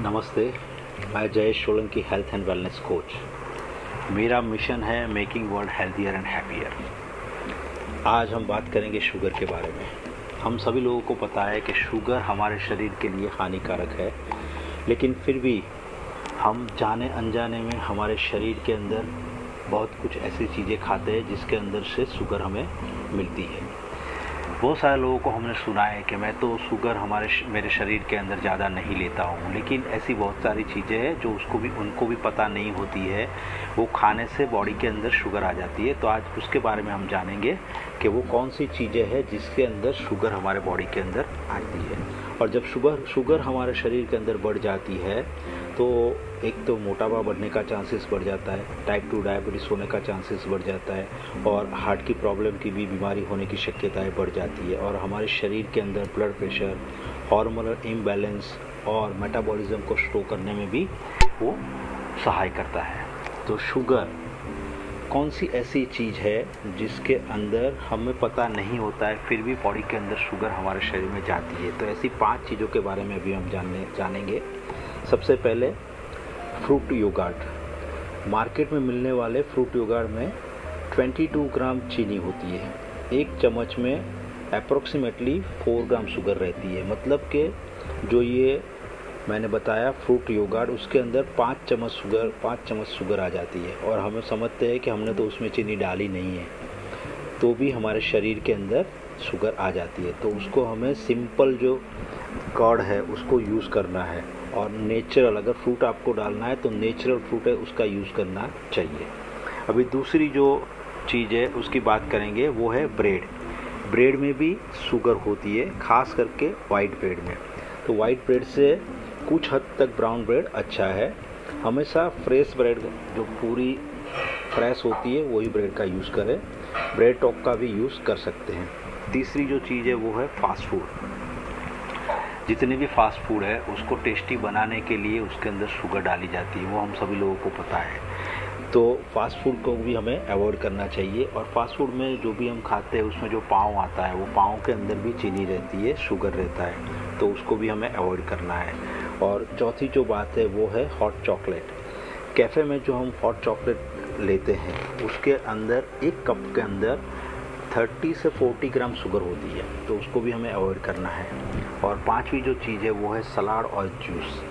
नमस्ते, मैं Jayesh Solanki health and wellness coach मेरा मिशन है making world healthier and happier आज हम बात करेंगे शुगर के बारे में। हम सभी लोगों को पता है कि शुगर हमारे शरीर के लिए हानिकारक है, लेकिन फिर भी हम जाने अनजाने में हमारे शरीर के अंदर बहुत कुछ ऐसी चीज़ें खाते हैं जिसके अंदर से शुगर हमें मिलती है। बहुत सारे लोगों को हमने सुना है कि मैं तो शुगर हमारे मेरे शरीर के अंदर ज़्यादा नहीं लेता हूँ, लेकिन ऐसी बहुत सारी चीज़ें हैं जो उसको भी, उनको भी पता नहीं होती है। वो खाने से बॉडी के अंदर शुगर आ जाती है। तो आज उसके बारे में हम जानेंगे कि वो कौन सी चीज़ें हैं जिसके अंदर शुगर हमारे बॉडी के अंदर आती है। और जब शुगर शुगर हमारे शरीर के अंदर बढ़ जाती है तो एक तो मोटापा बढ़ने का चांसेस बढ़ जाता है टाइप टू डायबिटीज़ होने का चांसेस बढ़ जाता है और हार्ट की प्रॉब्लम की भी बीमारी होने की शक्यताएँ बढ़ जाती है और हमारे शरीर के अंदर ब्लड प्रेशर हार्मोनल इम्बैलेंस और मेटाबॉलिज्म को स्टो करने में भी वो सहाय करता है। तो शुगर कौन सी ऐसी चीज़ है जिसके अंदर हमें पता नहीं होता है, फिर भी बॉडी के अंदर शुगर हमारे शरीर में जाती है? तो ऐसी पाँच चीज़ों के बारे में अभी हम जानने, जानेंगे। सबसे पहले फ्रूट योगार्ट। मार्केट में मिलने वाले फ्रूट योगार्ट में 22 ग्राम चीनी होती है। एक चम्मच में अप्रोक्सीमेटली 4 ग्राम शुगर रहती है। मतलब कि जो ये मैंने बताया, फ्रूट योगार्ट, उसके अंदर पाँच चम्मच शुगर पाँच चम्मच शुगर आ जाती है। और हमें समझते हैं कि हमने तो उसमें चीनी डाली नहीं है। तो भी हमारे शरीर के अंदर शुगर आ जाती है। तो उसको हमें सिंपल जो कर्ड है, उसको यूज़ करना है। और नेचुरल, अगर फ्रूट आपको डालना है तो नेचुरल फ्रूट है, उसका यूज़ करना चाहिए। अभी दूसरी जो चीज़ है, उसकी बात करेंगे, वो है ब्रेड। ब्रेड में भी शुगर होती है, खास करके वाइट ब्रेड में। तो वाइट ब्रेड से कुछ हद तक ब्राउन ब्रेड अच्छा है। हमेशा फ्रेश ब्रेड, जो पूरी फ्रेश होती है, वही ब्रेड का यूज़ करें। ब्रेड टॉक का भी यूज़ कर सकते हैं। तीसरी जो चीज़ है, वो है फास्ट फ़ूड। जितने भी फास्ट फ़ूड है, उसको टेस्टी बनाने के लिए उसके अंदर शुगर डाली जाती है, वो हम सभी लोगों को पता है। तो फास्ट फ़ूड को भी हमें अवॉइड करना चाहिए और फास्ट फ़ूड में जो भी हम खाते हैं, उसमें जो पाँव आता है, वो पाँव के अंदर भी चीनी रहती है शुगर रहता है तो उसको भी हमें अवॉइड करना है। और चौथी जो बात है, वो है हॉट चॉकलेट कैफ़े में जो हम हॉट चॉकलेट लेते हैं, उसके अंदर, एक कप के अंदर 30 से 40 ग्राम शुगर होती है तो उसको भी हमें अवॉइड करना है। और पांचवी जो चीज़ है, वो है सलाड और जूस।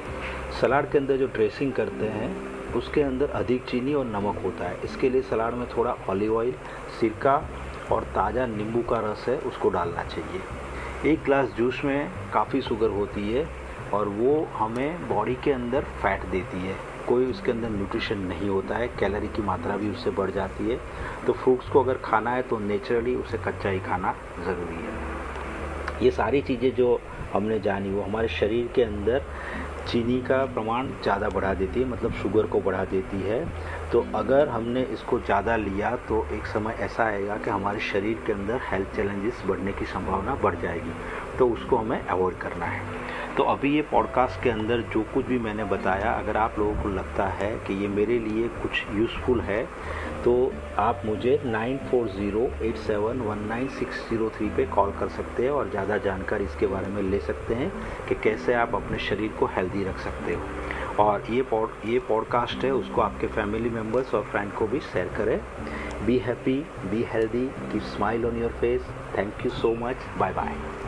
सलाड के अंदर जो ड्रेसिंग करते हैं, उसके अंदर अधिक चीनी और नमक होता है। इसके लिए सलाड में थोड़ा ऑलिव ऑयल, सिरका और ताज़ा नींबू का रस है, उसको डालना चाहिए। एक ग्लास जूस में काफ़ी शुगर होती है और वो हमें बॉडी के अंदर फैट देती है। कोई उसके अंदर न्यूट्रिशन नहीं होता है कैलोरी की मात्रा भी उससे बढ़ जाती है। तो फ्रूट्स को अगर खाना है तो नेचुरली उसे कच्चा ही खाना ज़रूरी है। ये सारी चीज़ें जो हमने जानी, वो हमारे शरीर के अंदर चीनी का प्रमाण ज़्यादा बढ़ा देती है मतलब शुगर को बढ़ा देती है। तो अगर हमने इसको ज़्यादा लिया तो एक समय ऐसा आएगा कि हमारे शरीर के अंदर हेल्थ चैलेंजेस बढ़ने की संभावना बढ़ जाएगी। तो उसको हमें अवॉइड करना है। तो अभी ये पॉडकास्ट के अंदर जो कुछ भी मैंने बताया, अगर आप लोगों को लगता है कि ये मेरे लिए कुछ यूज़फुल है तो आप मुझे nine four zero eight seven one nine six zero three पर कॉल कर सकते हैं और ज़्यादा जानकारी इसके बारे में ले सकते हैं कि कैसे आप अपने शरीर को हेल्दी रख सकते हो। और ये पॉड ये पॉडकास्ट है, उसको आपके फैमिली मेंबर्स और फ्रेंड को भी शेयर करें। Be happy be healthy keep smile on your face thank you so much bye bye